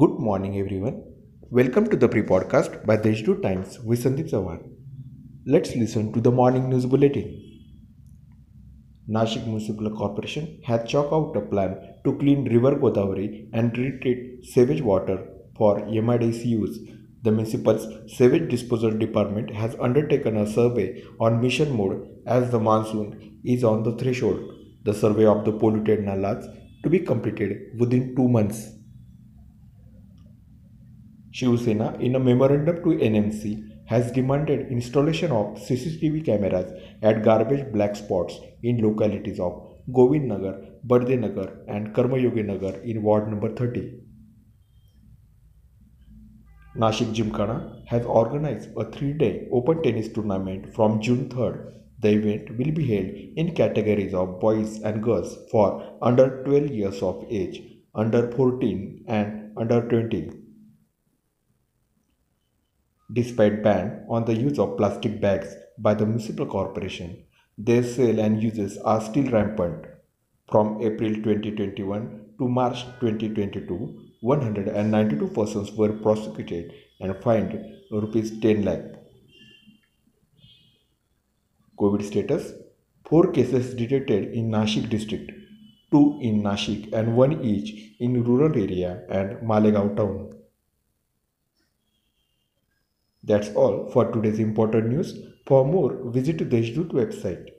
Good morning, everyone. Welcome to the pre podcast by Deshdoot Times with Sandeep Sawan. Let's listen to the morning news bulletin. Nashik Municipal Corporation has chalked out a plan to clean River Godavari and retreat sewage water for MIDC use. The municipal's sewage disposal department has undertaken a survey on mission mode as the monsoon is on the threshold. The survey of the polluted nalas to be completed within two months. Shiv Sena, in a memorandum to NMC, has demanded installation of CCTV cameras at garbage black spots in localities of Govind Nagar, Barde Nagar, and Karmayogi Nagar in ward number 30. Nashik Gymkhana has organized a three-day open tennis tournament from June 3rd. The event will be held in categories of boys and girls for under 12 years of age, under 14 and under 20. Despite ban on the use of plastic bags by the municipal corporation, their sale and uses are still rampant. From April 2021 to March 2022, 192 persons were prosecuted and fined rupees 10 lakh. COVID status 4 cases detected in Nashik district, 2 in Nashik and 1 each in rural area and Malegaon town. That's all for today's important news. For more, visit Deshdoot website.